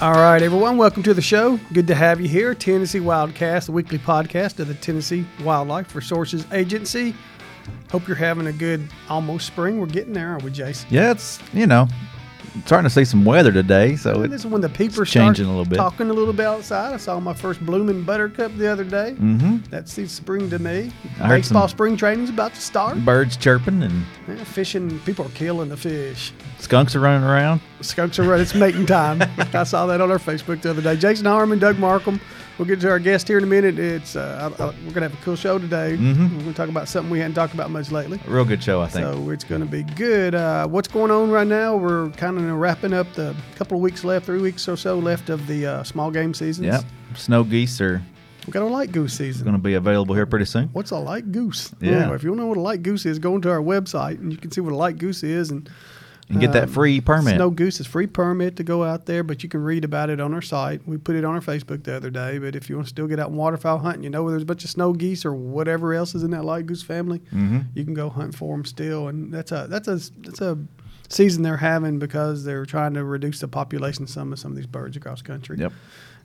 All right, everyone, welcome to the show. Good to have you here. Tennessee Wildcast, the weekly podcast of the Tennessee Wildlife Resources Agency. Hope you're having a good almost spring. We're getting there, aren't we, Jason? Yeah, it's you know starting to see some weather today, so this is when the peepers changing start a little bit. talking a little bit outside. I saw my first blooming buttercup the other day. Mm-hmm. That's the spring to me. I Baseball spring training's about to start. birds chirping and Yeah, fishing, people are killing the fish. skunks are running around. Skunks are running. It's mating time. I saw that on our Facebook the other day. Jason Harmon, Doug Markham. We'll get to our guest here in a minute. It's uh, I, I, we're gonna have a cool show today. Mhm. We're gonna talk about something we hadn't talked about much lately. A real good show, I think. So it's going to be good. Uh, what's going on right now? We're kind of wrapping up the couple of weeks left, three weeks or so left of the uh, small game seasons. yep, snow geese are We've got a light goose season. going to be available here pretty soon. What's a light goose? Yeah. If you don't know what a light goose is, go into our website and you can see what a light goose is and And get that Um, free permit. Snow Goose is free permit to go out there, but you can read about it on our site. We put it on our Facebook the other day. But if you want to still get out and waterfowl hunting, you know where there's a bunch of snow geese or whatever else is in that light goose family, Mhm. you can go hunt for them still. And that's a that's a that's a season they're having because they're trying to reduce the population of some of some of these birds across country. Yep.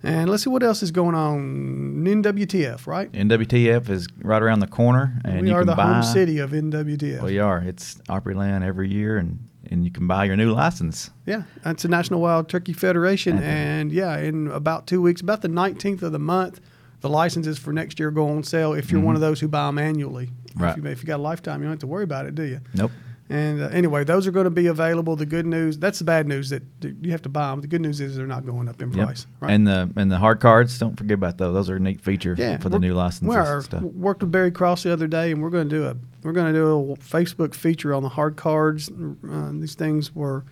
And let's see what else is going on. NWTF, right? NWTF is right around the corner, and we you are can the buy. home city of NWTF. We are. It's Opryland every year, and and you can buy your new license. Yeah, it's the National Wild Turkey Federation, Okay. and yeah, in about two weeks, about the nineteenth of the month, the licenses for next year go on sale. If you're one of those who buy them annually, Mm-hmm. Right. If you, if you got a lifetime, you don't have to worry about it, do you? Nope. And uh, anyway, those are going to be available. The good news, that's the bad news that you have to buy them. The good news is they're not going up in Yep. price. Right? And the and the hard cards, don't forget about those. Those are a neat feature yeah, for the new licenses We are, stuff. worked with Barry Cross the other day, and we're going to do a we're going to do a Facebook feature on the hard cards. Uh, these things were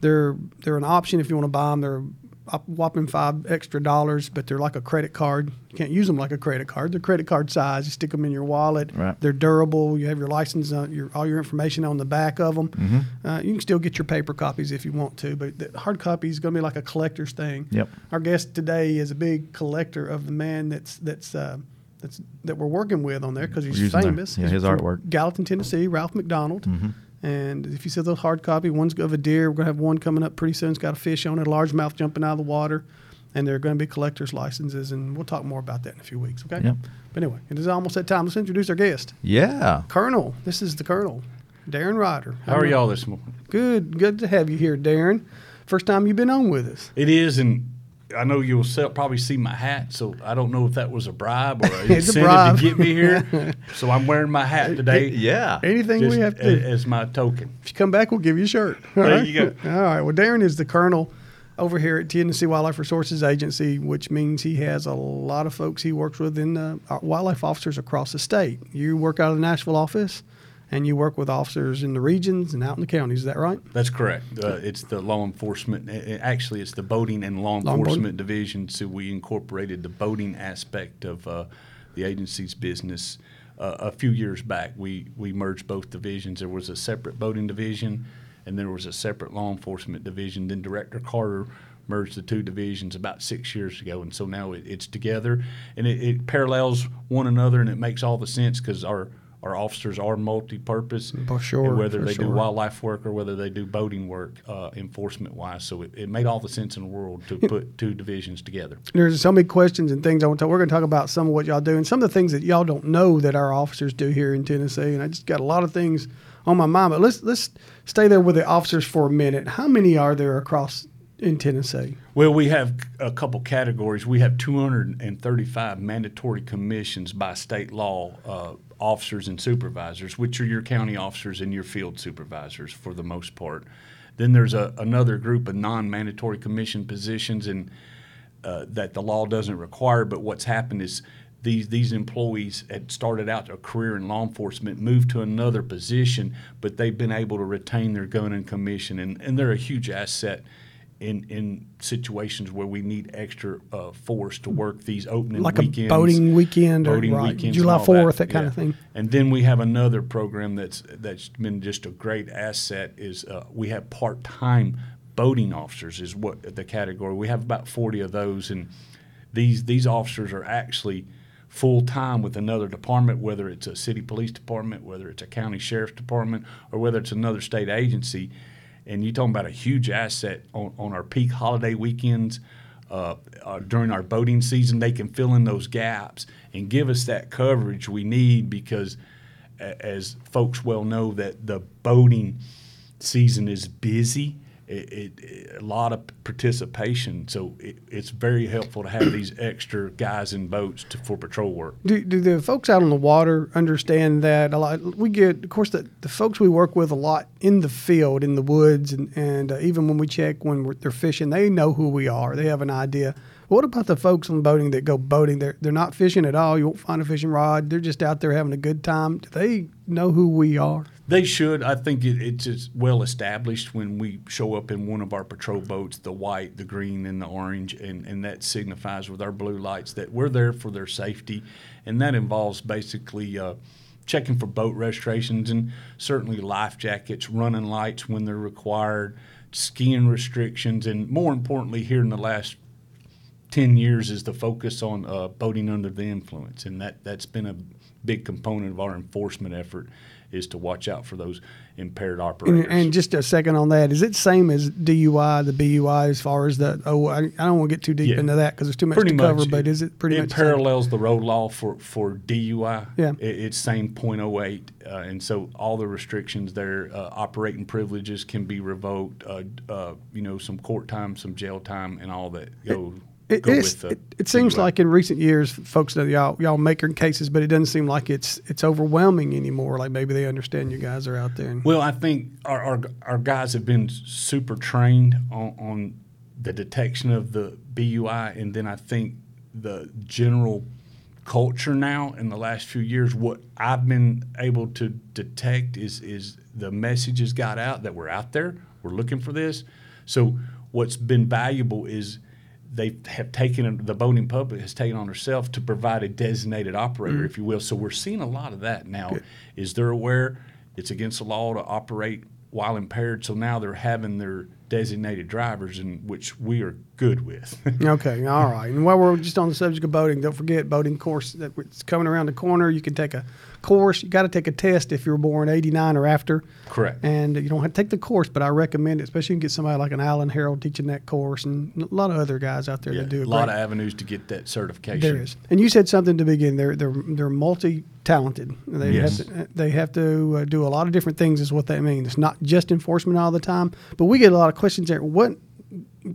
they're they're an option if you want to buy them. They're a whopping five extra dollars, but they're like a credit card. You can't use them like a credit card. They're credit card size. You stick them in your wallet. Right. They're durable. You have your license, on, your all your information on the back of them. Mm-hmm. Uh, you can still get your paper copies if you want to, but the hard copy is going to be like a collector's thing. Yep. Our guest today is a big collector of the man that's that's uh, that's that we're working with on there because he's their- famous. yeah, his artwork. Gallatin, Tennessee, Ralph McDonald. Mm-hmm. And if you see those hard copy, one's of a deer. We're gonna have one coming up pretty soon. It's got a fish on it, a largemouth jumping out of the water, and they're going to be collector's licenses. And we'll talk more about that in a few weeks. Okay. Yep. But anyway, it is almost that time. Let's introduce our guest, Yeah. Colonel. This is the Colonel, Darren Rider. How are y'all this morning? Good. Good to have you here, Darren. First time you've been on with us. It is, and I know you'll sell, probably see my hat, so I don't know if that was a bribe or an incentive bribe. to get me here. so I'm wearing my hat today. Yeah. Anything we have to do. as my token. If you come back, we'll give you a shirt. All There right? you go. All right. Well, Darren is the colonel over here at Tennessee Wildlife Resources Agency, which means he has a lot of folks he works with in uh, wildlife officers across the state. You work out of the Nashville office, and you work with officers in the regions and out in the counties. Is that right? That's correct. Uh, it's the law enforcement. Actually, it's the boating and law Law enforcement. enforcement division. So we incorporated the boating aspect of uh, the agency's business uh, a few years back. We we merged both divisions. There was a separate boating division, and there was a separate law enforcement division. Then Director Carter merged the two divisions about six years ago, and so now it, it's together, and it, it parallels one another, and it makes all the sense because our our officers are multi-purpose. For sure, whether for they sure. do wildlife work or whether they do boating work, uh, enforcement wise. So it, it made all the sense in the world to put two divisions together. There's so many questions and things I want to talk. We're going to talk about some of what y'all do and some of the things that y'all don't know that our officers do here in Tennessee. And I just got a lot of things on my mind. But let's let's stay there with the officers for a minute. How many are there across in Tennessee? Well, we have a couple categories. We have 235 mandatory commissions by state law, uh, officers and supervisors, which are your county officers and your field supervisors for the most part. Then there's a, another group of non-mandatory commission positions, and uh, that the law doesn't require. But what's happened is these these employees had started out a career in law enforcement, moved to another position, but they've been able to retain their gun and commission, and, and they're a huge asset in in situations where we need extra uh, force to work these opening Like weekends, a boating weekend or boating right, weekends, July all that. 4th, that kind of thing. And then we have another program that's that's been just a great asset. Is uh, we have part time boating officers is what the category. We have about forty of those, and these these officers are actually full time with another department, whether it's a city police department, whether it's a county sheriff's department, or whether it's another state agency. And you're talking about a huge asset on, on our peak holiday weekends. uh, uh, during our boating season. They can fill in those gaps and give us that coverage we need because, a- as folks well know, that the boating season is busy. It, it, it- a lot of participation, so it, it's very helpful to have these extra guys in boats to, for patrol work. Do, do the folks out on the water understand that a lot? We get, of course, the, the folks we work with a lot in the field, in the woods, and, and uh, even when we check when they're fishing, they know who we are. They have an idea. What about the folks on boating that go boating? They're, they're not fishing at all. You won't find a fishing rod. They're just out there having a good time. Do they know who we are? They should. I think it, it's well established when we show up in one of our patrol boats, the white, the green, and the orange, and, and that signifies with our blue lights that we're there for their safety. And that involves basically uh, checking for boat registrations and certainly life jackets, running lights when they're required, skiing restrictions, and more importantly, here in the last 10 years is the focus on uh, boating under the influence and that, that's been a big component of our enforcement effort is to watch out for those impaired operators And, and just a second on that, is it same as DUI, the BUI, as far as the? Oh, I, I don't want to get too deep Yeah. into that because there's too much pretty to much cover. But is it pretty it much parallels the road law for for DUI Yeah. it, it's same .08 uh, and so all the restrictions there uh, operating privileges can be revoked uh, uh, you know some court time some jail time and all that go It, with the it, it seems like in recent years, folks know y'all y'all making cases, but it doesn't seem like it's it's overwhelming anymore. Like maybe they understand you guys are out there. And, Well, I think our, our, our guys have been super trained on, on the detection of the BUI, and then I think the general culture now in the last few years, what I've been able to detect is is the messages got out that we're out there, we're looking for this. So what's been valuable is they have taken the boating public has taken on herself to provide a designated operator, mm-hmm. if you will. So we're seeing a lot of that now. Is they're aware it's against the law to operate while impaired, so now they're having their designated drivers, in which we are good with. okay, all right. And while we're just on the subject of boating, don't forget boating course that it's coming around the corner. You can take a course. You got to take a test if you're born '89 or after. Correct. And you don't have to take the course, but I recommend it, especially you can get somebody like an Alan Harold teaching that course, and a lot of other guys out there yeah, that do a a lot great of avenues to get that certification. There is, and you said something to begin. They're they're they're multi talented. They Yes. have to they have to uh, do a lot of different things. Is what that means. It's not just enforcement all the time. But we get a lot of questions there. What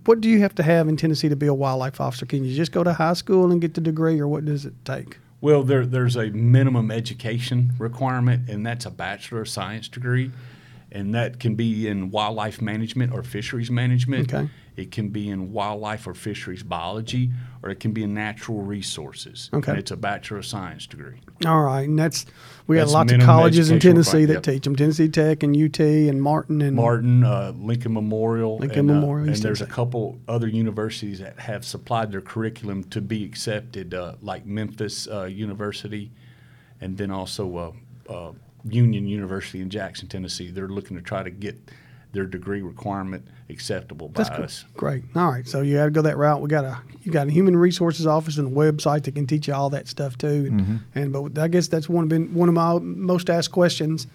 what do you have to have in Tennessee to be a wildlife officer? Can you just go to high school and get the degree, or what does it take? Well, there, there's a minimum education requirement, and that's a Bachelor of Science degree. And that can be in wildlife management or fisheries management. Okay. It can be in wildlife or fisheries biology, or it can be in natural resources. Okay. And it's a Bachelor of Science degree. All right, and that's we got lots of colleges in Tennessee that yep. teach them. Tennessee Tech and UT and Martin and Martin, uh, Lincoln Memorial, Lincoln and, uh, Memorial, and there's a couple other universities that have supplied their curriculum to be accepted, uh, like Memphis uh, University, and then also uh, uh, Union University in Jackson, Tennessee. They're looking to try to get their degree requirement acceptable by That's cool. us. Great. All right. So you got to go that route. We got a you got a human resources office and a website that can teach you all that stuff too. And, mm-hmm. and but I guess that's one of been one of my most asked questions.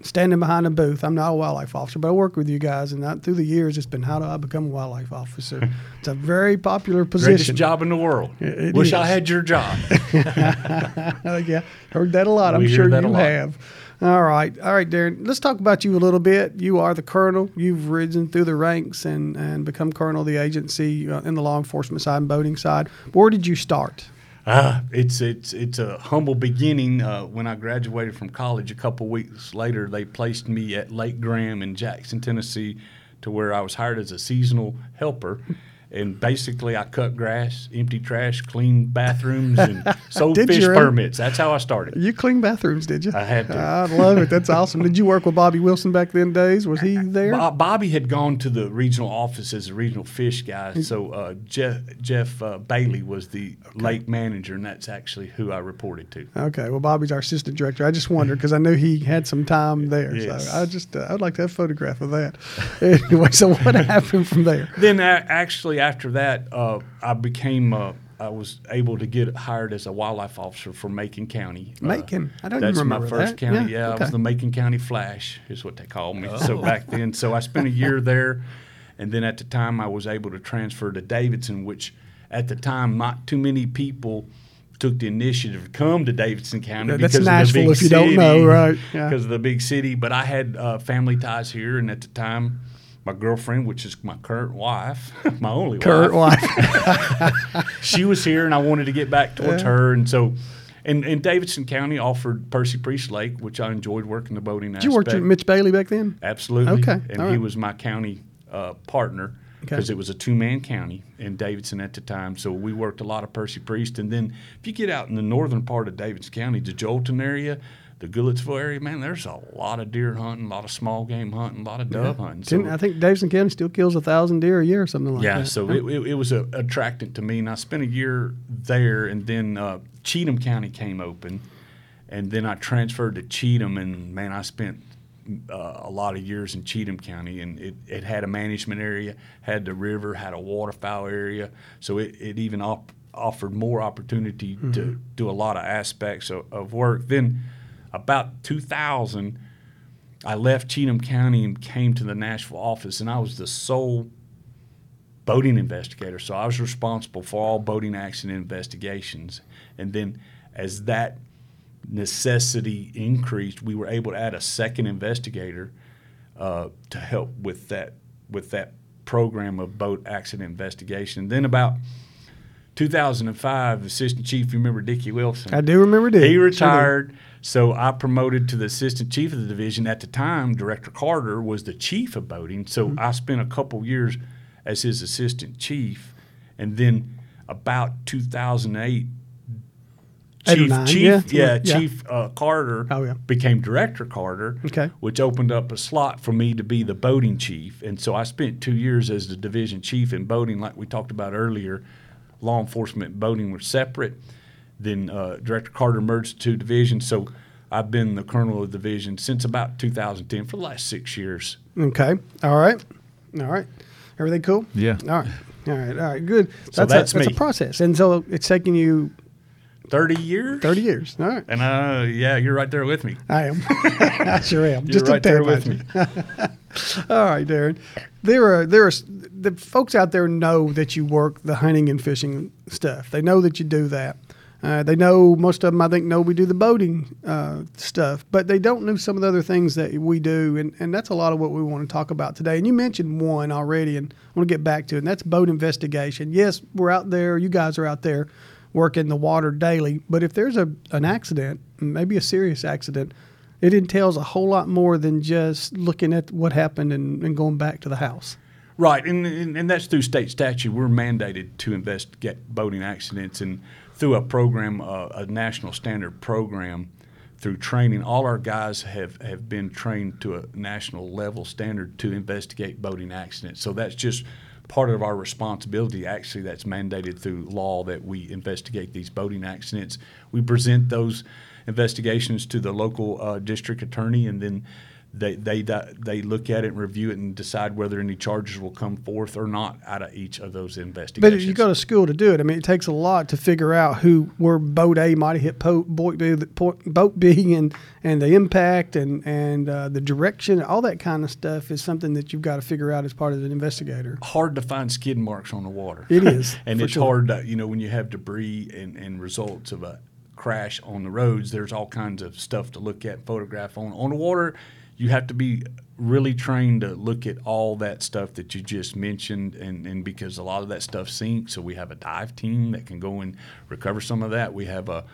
Standing behind a booth, I'm not a wildlife officer, but I work with you guys, and that, through the years, it's been how do I become a wildlife officer? it's a very popular position. Greatest position. job in the world. It- it Wish I had your job. Yeah, heard that a lot. I'm sure that a you lot. have. All right, all right, Darren. Let's talk about you a little bit. You are the colonel. You've risen through the ranks and and become colonel of the agency uh, in the law enforcement side and boating side. Where did you start? Uh, it's it's it's a humble beginning. Uh, when I graduated from college, a couple weeks later, they placed me at Lake Graham in Jackson, Tennessee, to where I was hired as a seasonal helper. And basically, I cut grass, empty trash, cleaned bathrooms, and sold fish permits. That's how I started. You clean bathrooms, did you? I had to. I love it. That's awesome. Did you work with Bobby Wilson back then days? Was he there? Bobby had gone to the regional office as a regional fish guy, so uh, Jeff Jeff uh, Bailey was the lake manager, and that's actually who I reported to. Okay, well, Bobby's our assistant director. I just wondered because I knew he had some time there. Yes. So I just, uh, I'd like to have a photograph of that. anyway, so what happened from there? then actually after that, uh, I became uh, I was able to get hired as a wildlife officer for Macon County. Uh, Macon? I don't That's remember my first that. county. Yeah, Yeah, I was the Macon County Flash, is what they called me. So back then, so I spent a year there, and then at the time I was able to transfer to Davidson, which at the time, not too many people took the initiative to come to Davidson County That's because Nashville, of the big if you don't know, city, right, yeah. Because of the big city. But I had uh, family ties here, and at the time, my girlfriend, which is my current wife, my only Current wife, wife. she was here, and I wanted to get back towards her, and so. And, and Davidson County offered Percy Priest Lake, which I enjoyed working the boating Did you work with. Mitch Bailey back then? Absolutely. Okay, And all he was my county uh, partner Okay. because it was a two man county in Davidson at the time. So we worked a lot of Percy Priest. And then if you get out in the northern part of Davidson County, the Joelton area, the Goodlettsville area, man, there's a lot of deer hunting, a lot of small game hunting, a lot of dove hunting. So- Didn't- I think Davidson County still kills a thousand deer a year or something like yeah, that. Yeah, so it, it, it was a attractant to me, and I spent a year there, and then uh, Cheatham County came open, and then I transferred to Cheatham, and man, I spent uh, a lot of years in Cheatham County, and it, it had a management area, had the river, had a waterfowl area, so it, it even op- offered more opportunity to do a lot of aspects of, of work. Then, about 2000, I left Cheatham County and came to the Nashville office, and I was the sole boating investigator. So I was responsible for all boating accident investigations. And then as that necessity increased, we were able to add a second investigator uh, to help with that with that program of boat accident investigation. Then about 2005, Assistant Chief, you remember Dickie Wilson? I do remember Dick. He Sure retired. So I promoted to the assistant chief of the division. At the time, Director Carter was the chief of boating. So Mm-hmm. I spent a couple years as his assistant chief. And then about 2008, Chief, nine, Chief, yeah, yeah, yeah. Chief uh, Carter Oh, yeah. became Director Carter, Okay. which opened up a slot for me to be the boating chief. And so I spent two years as the division chief in boating, like we talked about earlier. Law enforcement and boating were separate. Then uh, Director Carter merged the two divisions. So I've been the colonel of the division since about 2010 for the last six years. Okay. All right. All right. Everything cool? Yeah. All right. All right. All right. Good. So a, that's that's a me. process. And so it's taking you 30 years? 30 years. All right. And uh, yeah, you're right there with me. I am. I sure am. You're Just a right there with me. All right, Darren. There are there are the folks out there know that you work the hunting and fishing stuff. They know that you do that. Uh, they know most of them. I think know we do the boating uh, stuff, but they don't know some of the other things that we do, and, and that's a lot of what we want to talk about today. And you mentioned one already, and I want to get back to it, and that's boat investigation. Yes, we're out there. You guys are out there working the water daily, but if there's a an accident, maybe a serious accident, it entails a whole lot more than just looking at what happened and, and going back to the house. Right, and, and and that's through state statute. We're mandated to investigate boating accidents, and through a program, uh, a national standard program, through training, all our guys have have been trained to a national level standard to investigate boating accidents. So that's just part of our responsibility. Actually, that's mandated through law that we investigate these boating accidents. We present those investigations to the local uh, district attorney, and then they they they look at it and review it and decide whether any charges will come forth or not out of each of those investigations. But you go to school to do it. I mean, it takes a lot to figure out who where boat A might have hit po- boat B, boat B, and and the impact and and uh, the direction, all that kind of stuff is something that you've got to figure out as part of an investigator. hard to find skid marks on the water. It is, and it's sure. hard, to, you know, when you have debris and, and results of a crash on the roads. There's all kinds of stuff to look at, photograph on on the water. You have to be really trained to look at all that stuff that you just mentioned, and, and because a lot of that stuff sinks, so we have a dive team that can go and recover some of that. We have a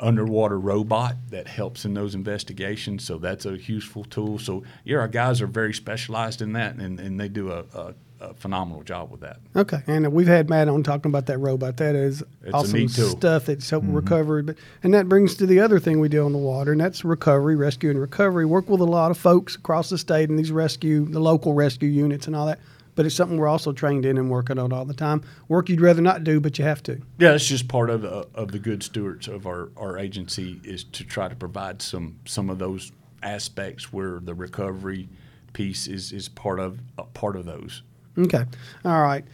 underwater robot that helps in those investigations. So that's a useful tool. So yeah, our guys are very specialized in that, and, and they do a, a, a phenomenal job with that. Okay, and we've had Matt on talking about that robot. That is It's awesome stuff that's helping recovery. But and that brings to the other thing we do on the water, and that's recovery, rescue, and recovery. Work with a lot of folks across the state in these rescue, the local rescue units, and all that. But it's something we're also trained in and working on all the time. Work you'd rather not do, but you have to. Yeah, it's just part of uh, of the good stewards of our, our agency is to try to provide some some of those aspects where the recovery piece is is part of a part of those. Okay, all right.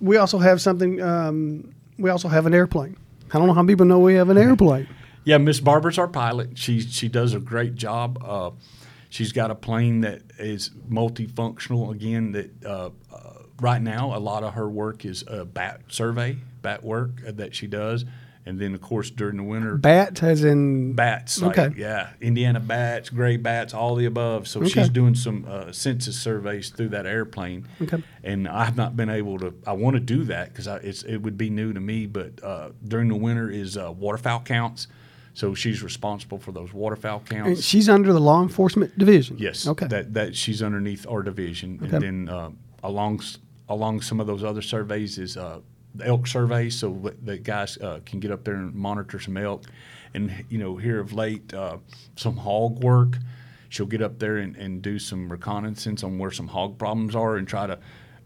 We also have something. Um, we also have an airplane. I don't know how many people know we have an airplane. Yeah, Miss Barber's our pilot. She she does a great job. Uh, she's got a plane that is multifunctional. Again, that uh, uh, right now, a lot of her work is uh, bat survey, bat work uh, that she does, and then of course during the winter, Bat as in bats. Like, Okay. Yeah, Indiana bats, gray bats, all the above. So Okay. she's doing some uh, census surveys through that airplane. Okay. And I've not been able to. I want to do that because it's it would be new to me. But uh, during the winter is uh, waterfowl counts. So she's responsible for those waterfowl and counts. she's under the law enforcement division. Yes. Okay. That that she's underneath our division, Okay. and then uh, along along some of those other surveys is uh, elk survey, so that the guys uh, can get up there and monitor some elk, and you know here of late uh, some hog work. She'll get up there and, and do some reconnaissance on where some hog problems are, and try to.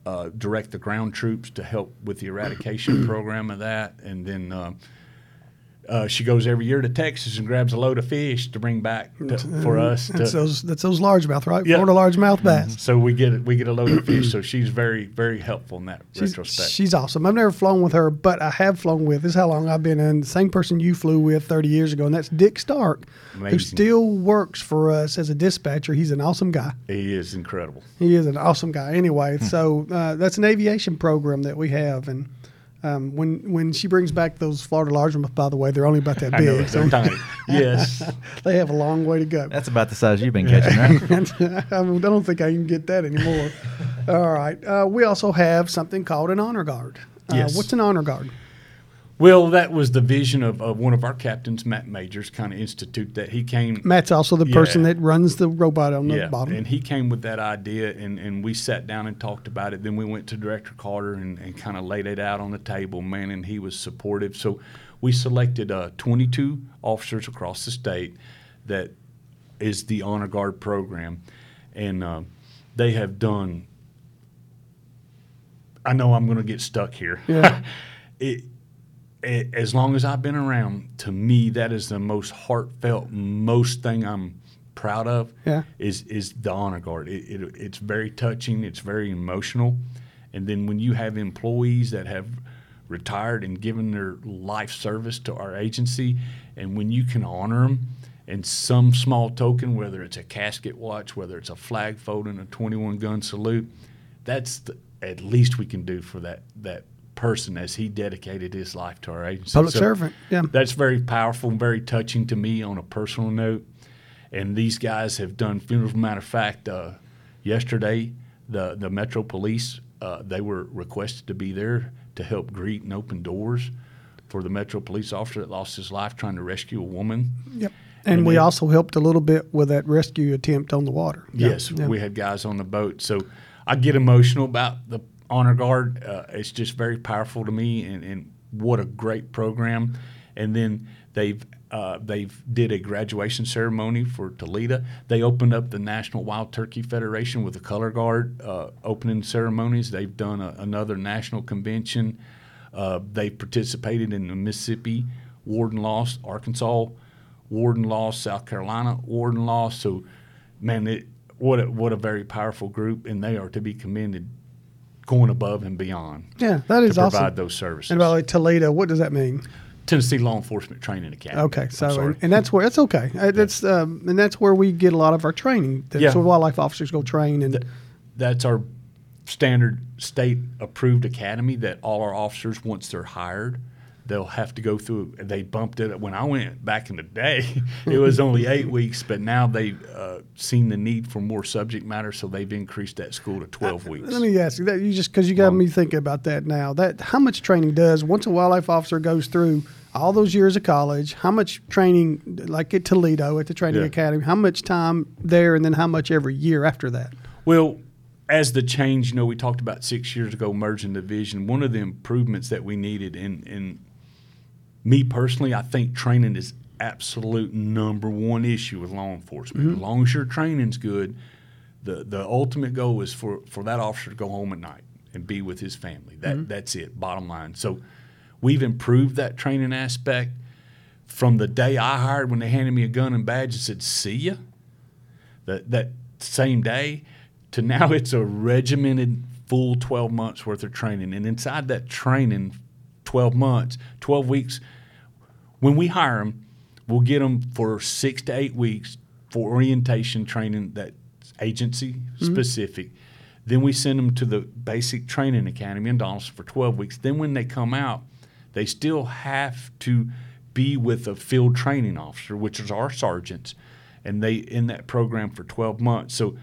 Uh, direct the ground troops to help with the eradication program of that, and then uh, uh, she goes every year to Texas and grabs a load of fish to bring back to, for us. That's to, those that's those largemouth, right? Yeah. Florida largemouth bass. so we get we get a load of fish. So she's very very helpful in that She's, retrospect. she's awesome. I've never flown with her, but I have flown with. This is how long I've been in. The same person you flew with 30 years ago, and that's Dick Stark, who still works for us as a dispatcher. He's an awesome guy. he is incredible. He is an awesome guy. Anyway, Hmm. so uh, that's an aviation program that we have, and um, when when she brings back those Florida largemouth, by the way, they're only about that I know big, so tiny. Yes, they have a long way to go. That's about the size you've been catching, right? I, mean, I don't think I can get that anymore. All right. Uh, we also have something called an honor guard. Uh, Yes. What's an honor guard? Well, that was the vision of, of one of our captains, Matt Majors, kind of institute that he came. Matt's also the person that runs the robot on the yeah, bottom. and he came with that idea, and, and we sat down and talked about it. Then we went to Director Carter and, and kind of laid it out on the table, man, and he was supportive. So we selected uh, 22 officers across the state that is the Honor Guard program, and uh, they have done. I know I'm going to get stuck here. Yeah. it, as long as I've been around, to me, that is the most heartfelt, most thing I'm proud of. Yeah. Is is the honor guard. It, it, it's very touching. It's very emotional, and then when you have employees that have retired and given their life service to our agency, and when you can honor them in some small token, whether it's a casket watch, whether it's a flag folding, a 21 gun salute, that's the, at least we can do for that that person as he dedicated his life to our agency. Public servant, yeah. That's very powerful and very touching to me on a personal note. And these guys have done funerals. Matter of fact, uh, yesterday the the Metro Police uh, they were requested to be there to help greet and open doors for the Metro Police officer that lost his life trying to rescue a woman. Yep. And, And we it- also helped a little bit with that rescue attempt on the water. Yes, Yeah. we had guys on the boat. So I get emotional about the honor guard. Uh, it's just very powerful to me, and, and what a great program. And then they've uh, they've did a graduation ceremony for TLETA. They opened up the National Wild Turkey Federation with the color guard uh, opening ceremonies. They've done a, another national convention. Uh, they participated in the Mississippi Warden Lost, Arkansas Warden Lost, South Carolina Warden Lost. So, man, it, what a, what a very powerful group, and they are to be commended, going above and beyond Yeah, that is to provide awesome. those services. And by the way, TLETA, what does that mean? Tennessee Law Enforcement Training Academy. Okay, so and, and that's where that's okay. Uh, That's um, and that's where we get a lot of our training. That's Yeah. where wildlife officers go train, and that's our standard state approved academy that all our officers once they're hired they'll have to go through they bumped it when i went back in the day it was only eight weeks but now they've uh, seen the need for more subject matter so they've increased that school to 12 weeks Let me ask you that you just because you got Um, me thinking about that now. That how much training does once a wildlife officer goes through all those years of college? How much training, like at TLETA at the training Yeah. academy? How much time there, and then how much every year after that? Well, as the change, you know, we talked about six years ago merging the division. One of the improvements that we needed, in in me personally, I think training is absolute number one issue with law enforcement. Mm-hmm. As long as your training's good, the the ultimate goal is for for that officer to go home at night and be with his family. That mm-hmm. that's it. Bottom line. So we've improved that training aspect from the day I hired when they handed me a gun and badge and said, "See ya." that that same day to now it's a regimented full 12 months worth of training and inside that training 12 months 12 weeks when we hire them we'll get them for six to eight weeks for orientation training that's agency mm-hmm. specific Then we send them to the basic training academy in Donelson for 12 weeks. Then when they come out, they still have to be with a field training officer, which is our sergeants, and they in that program for 12 months. So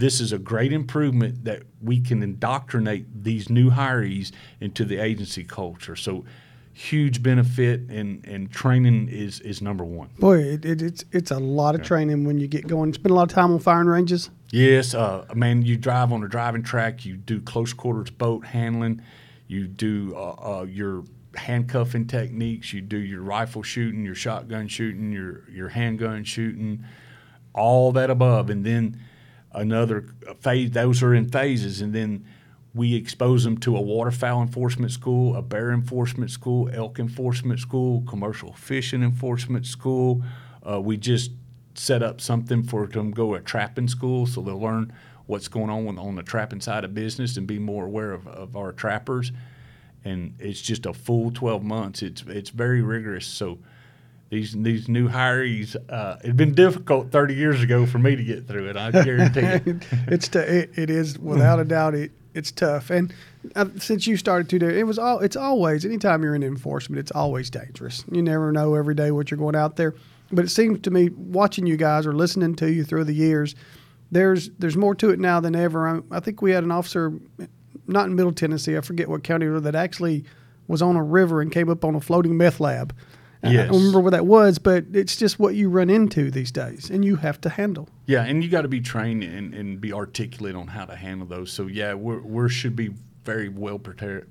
this is a great improvement that we can indoctrinate these new hirees into the agency culture. So huge benefit and, and training is, is number one. Boy, it, it, it's it's a lot of training when you get going. Spend a lot of time on firing ranges. Yes, uh, man, you drive on a driving track, you do close quarters boat handling, you do uh, uh, your handcuffing techniques, you do your rifle shooting, your shotgun shooting, your, your handgun shooting, all that above. And then another phase, those are in phases. And then we expose them to a waterfowl enforcement school, a bear enforcement school, elk enforcement school, commercial fishing enforcement school. Uh, we just set up something for them to go to trapping school so they'll learn what's going on on the trapping side of business and be more aware of, of our trappers. And it's just a full 12 months. It's it's very rigorous. So these these new hirees, uh, it'd been difficult 30 years ago for me to get through it. I guarantee you. it's t- it, it is without a doubt it it's tough. And uh, since you started to do it was all it's always anytime you're in enforcement, it's always dangerous. You never know every day what you're going out there. But it seems to me watching you guys or listening to you through the years, there's there's more to it now than ever. I, I think we had an officer, not in Middle Tennessee, I forget what county, that actually was on a river and came up on a floating meth lab. I Yes. don't remember what that was, but it's just what you run into these days, and you have to handle. Yeah, and you got to be trained and, and be articulate on how to handle those. So yeah, we're we should be very well prepared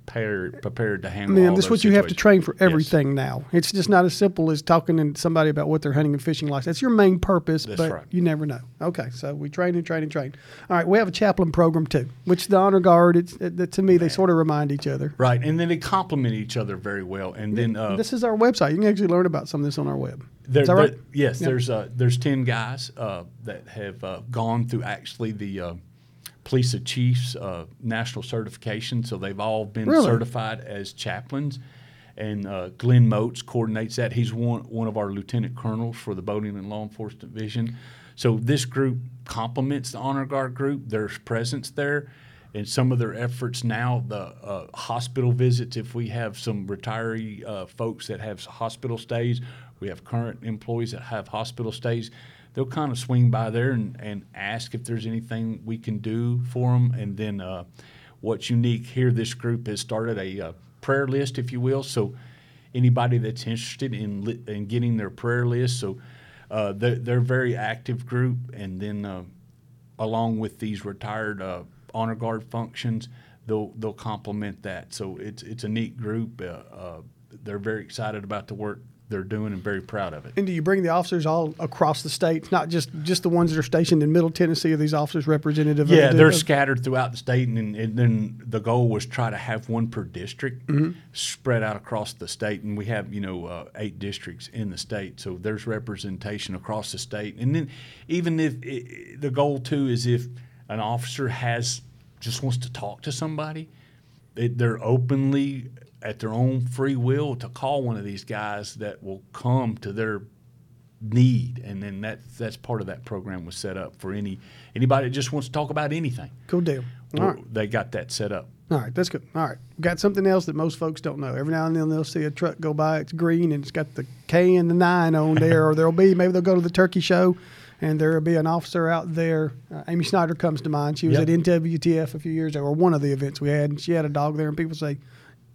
prepared, to handle. Man, this is what you have to train for Yes. everything now. It's just not as simple as talking to somebody about what they're hunting and fishing like. That's your main purpose, That's but right. you never know. Okay, so we train and train and train. All right, we have a chaplain program too, which the honor guard. It's it, to me they sort of remind each other. Right, and then they complement each other very well. And then uh, this is our website. You can actually learn about some of this on our web. There, is that right? there- yes, Yeah. there's uh, there's ten guys uh, that have uh, gone through actually the uh, police of chiefs uh, national certification, so they've all been Really? certified as chaplains. And uh, Glenn Moats coordinates that. He's one one of our lieutenant colonels for the boating and law enforcement division. So this group complements the honor guard group. There's presence there, and some of their efforts now. The uh, hospital visits, if we have some retiree uh, folks that have hospital stays, we have current employees that have hospital stays. They'll kind of swing by there and, and ask if there's anything we can do for them. And then uh, what's unique here, this group has started a uh, prayer list, if you will. So anybody that's interested in li- in getting their prayer list, so uh, they're, they're a very active group. And then uh, along with these retired uh, honor guard functions, they'll they'll complement that. So it's it's a neat group. Uh, they're very excited about the work they're doing and very proud of it. And do you bring the officers all across the state, not just just the ones that are stationed in Middle Tennessee? Are these officers representative? Yeah, of the, they're scattered throughout the state, and, and then the goal was try to have one per district Mm-hmm. spread out across the state. And we have you know uh, eight districts in the state, so there's representation across the state. And then even if i the goal too is if an officer has just wants to talk to somebody, it, they're openly at their own free will to call one of these guys that will come to their need, and then that's that's part of that program was set up for any anybody that just wants to talk about anything. Cool deal. All right. They got that set up. All right, that's good. All right, we got something else that most folks don't know. Every now and then they'll see a truck go by. It's green and it's got the K and the nine on there, or there'll be maybe they'll go to the turkey show, and there'll be an officer out there. Uh, Amy Snyder comes to mind. She was Yep. at NWTF a few years ago, or one of the events we had, and she had a dog there. And people say,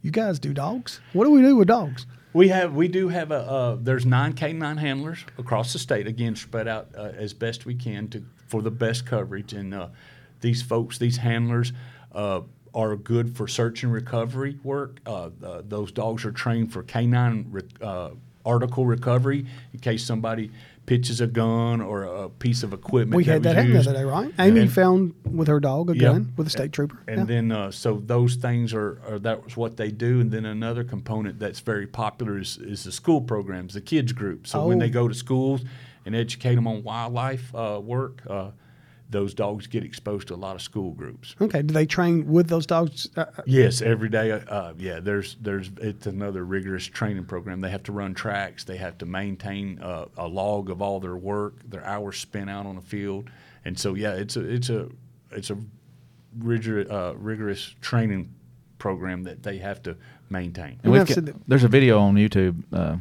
"You guys do dogs? What do we do with dogs?" We have we do have a uh, there's nine K9 handlers across the state again spread out uh, as best we can to for the best coverage and uh, these folks these handlers uh, are good for search and recovery work. Uh, uh, those dogs are trained for K9 re- article recovery in case somebody pitches a gun or a piece of equipment. We had that happen the other day, right? Amy found with her dog a gun with a state trooper. And Yeah. then, uh, so those things are, are that was what they do. And then another component that's very popular is, is the school programs, the kids group. So when Oh. they go to schools and educate them on wildlife uh, work, uh, those dogs get exposed to a lot of school groups. okay, do they train with those dogs? Uh, uh, Yes, every day. Uh, yeah, there's there's it's another rigorous training program. They have to run tracks. They have to maintain uh, a log of all their work, their hours spent out on the field, and so yeah, it's a it's a it's a rigor, uh, rigorous training program that they have to maintain. And We we've got- there's a video on YouTube, uh,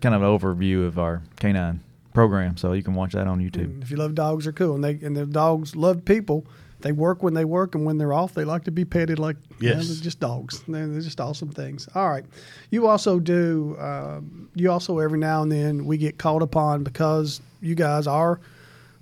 kind of an overview of our canine program, so you can watch that on YouTube. And if you love dogs, they're cool, and they and the dogs love people. They work when they work, and when they're off, they like to be petted like you know, Yes. they're just dogs. They're, they're just awesome things. All right, you also do. Um, you also every now and then we get called upon because you guys are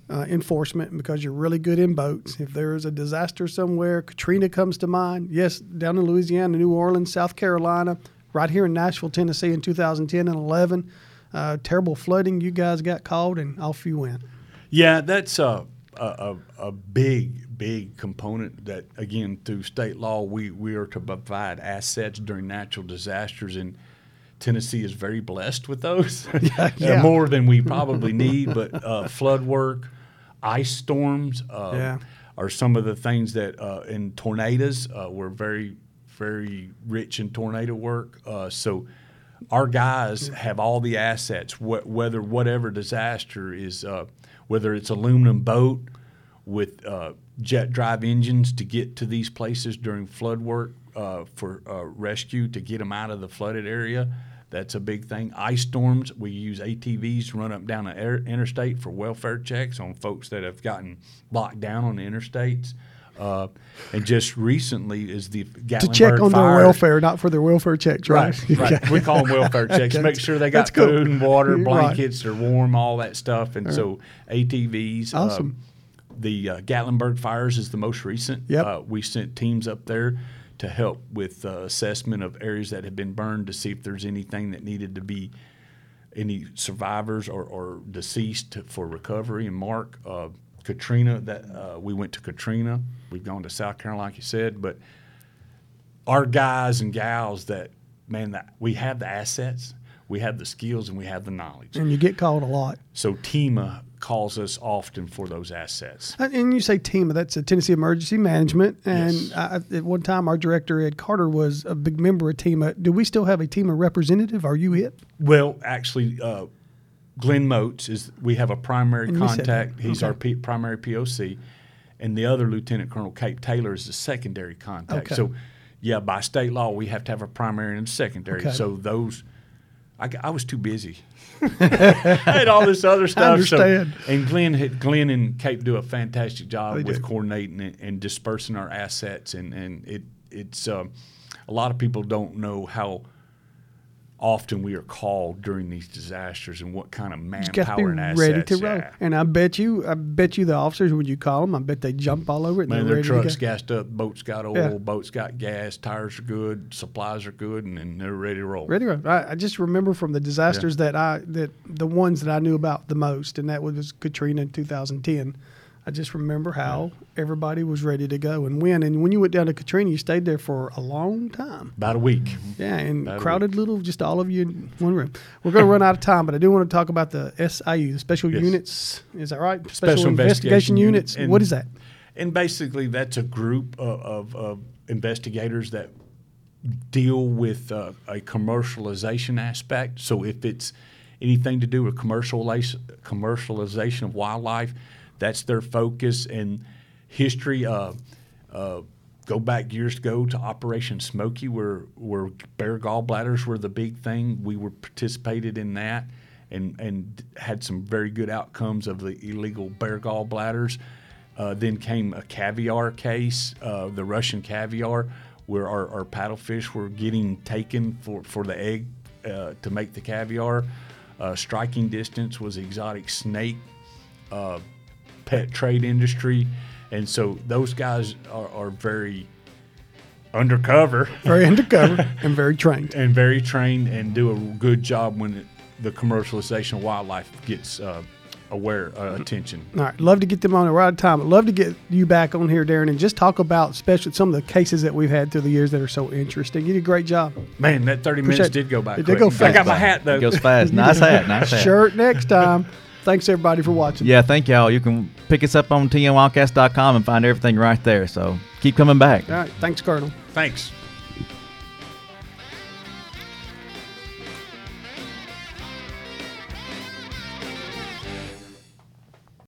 uh, enforcement and because you're really good in boats. If there is a disaster somewhere, Katrina comes to mind. Yes, down in Louisiana, New Orleans, South Carolina, right here in Nashville, Tennessee in 2010 and 11. Uh, terrible flooding. You guys got called and off you went. Yeah, that's a, a, a, big, big component that, again, through state law, we, we are to provide assets during natural disasters. And Tennessee is very blessed with those, Uh, yeah. more than we probably need. But uh, flood work, ice storms uh, Yeah. are some of the things that, uh, in tornadoes, uh, we're very, very rich in tornado work. Uh, so our guys have all the assets, wh- whether whatever disaster is, uh, whether it's aluminum boat with uh, jet drive engines to get to these places during flood work uh, for uh, rescue to get them out of the flooded area. That's a big thing. Ice storms, we use ATVs to run up down the air, interstate for welfare checks on folks that have gotten locked down on the interstates. Uh, and just recently is the Gatlinburg fires. to check on their welfare, not for their welfare checks, right? Right, right. We call them welfare checks. Make sure they got cool. food and water, Right. blankets, they're warm, all that stuff. And so ATVs. uh, Awesome. the uh, Gatlinburg fires is the most recent. Yep. Uh, we sent teams up there to help with uh, assessment of areas that have been burned to see if there's anything that needed to be any survivors or, or deceased for recovery. And Mark, uh, Katrina, that uh, we went to Katrina. We've gone to South Carolina, like you said, but our guys and gals that man, that we have the assets, we have the skills, and we have the knowledge. and you get called a lot. So TEMA calls us often for those assets. And- And you say TEMA, that's a Tennessee Emergency Management. And Yes. I, at one time, our director, Ed Carter, was a big member of TEMA. Do we still have a TEMA representative? Are you it? Well, actually, uh, Glenn Moats is. We have a primary And said that. contact. He's Okay. our P, primary POC, and the other Lieutenant Colonel Kate Taylor is the secondary contact. Okay. So, yeah, by state law, we have to have a primary and a secondary. Okay. So those, I was too busy. I had all this other stuff. understand. So, and Glenn, had, Glenn and Kate do a fantastic job They with do. coordinating and, and dispersing our assets, and and it it's um, a lot of people don't know how often we are called during these disasters and what kind of You got to be manpower and assets. ready to roll. yeah. And I bet you, I bet you, the officers when you call them, I bet they jump all over it. Man, their trucks gassed up, boats got oil, Yeah. boats got gas, tires are good, supplies are good, and, and they're ready to roll. Ready to roll. I, I just remember from the disasters that I that the ones that I knew about the most, and that was Katrina in 2010. I just remember how everybody was ready to go and win. And when you went down to Katrina, you stayed there for a long time. About a week. Yeah, and About crowded little, just all of you in one room. We're going to run out of time, but I do want to talk about the SIU, the Special Yes. Units. Is that right? Special Investigation Units. Unit. what is that? And basically, that's a group of, of, of investigators that deal with uh, a commercialization aspect. So if it's anything to do with commercialization of wildlife, that's their focus and history. Uh, uh, go back years ago to Operation Smoky, where where bear gallbladders were the big thing. We were participated in that. And, and had some very good outcomes of the illegal bear gallbladders. Uh, then came a caviar case, uh, the Russian caviar, where our, our paddlefish were getting taken for, for the egg uh, to make the caviar. Uh, striking distance was exotic snake uh, pet trade industry. And so those guys are, are very undercover Very undercover and very trained. and very trained and do a good job when it, the commercialization of wildlife gets uh, aware uh, attention. All right, love to get them on. We're out of time. I'd love to get you back on here, Darren, and just talk about especially some of the cases that we've had through the years that are so interesting. You did a great job. Man, that 30 minutes Appreciate- did go by it did quick. go I fast. got my hat though. It goes fast. Nice hat. Nice hat. Shirt next time. Thanks everybody for watching. Yeah, thank y'all. You can pick us up on tnwildcast.com and find everything right there. So keep coming back. All right. Thanks, Colonel. Thanks.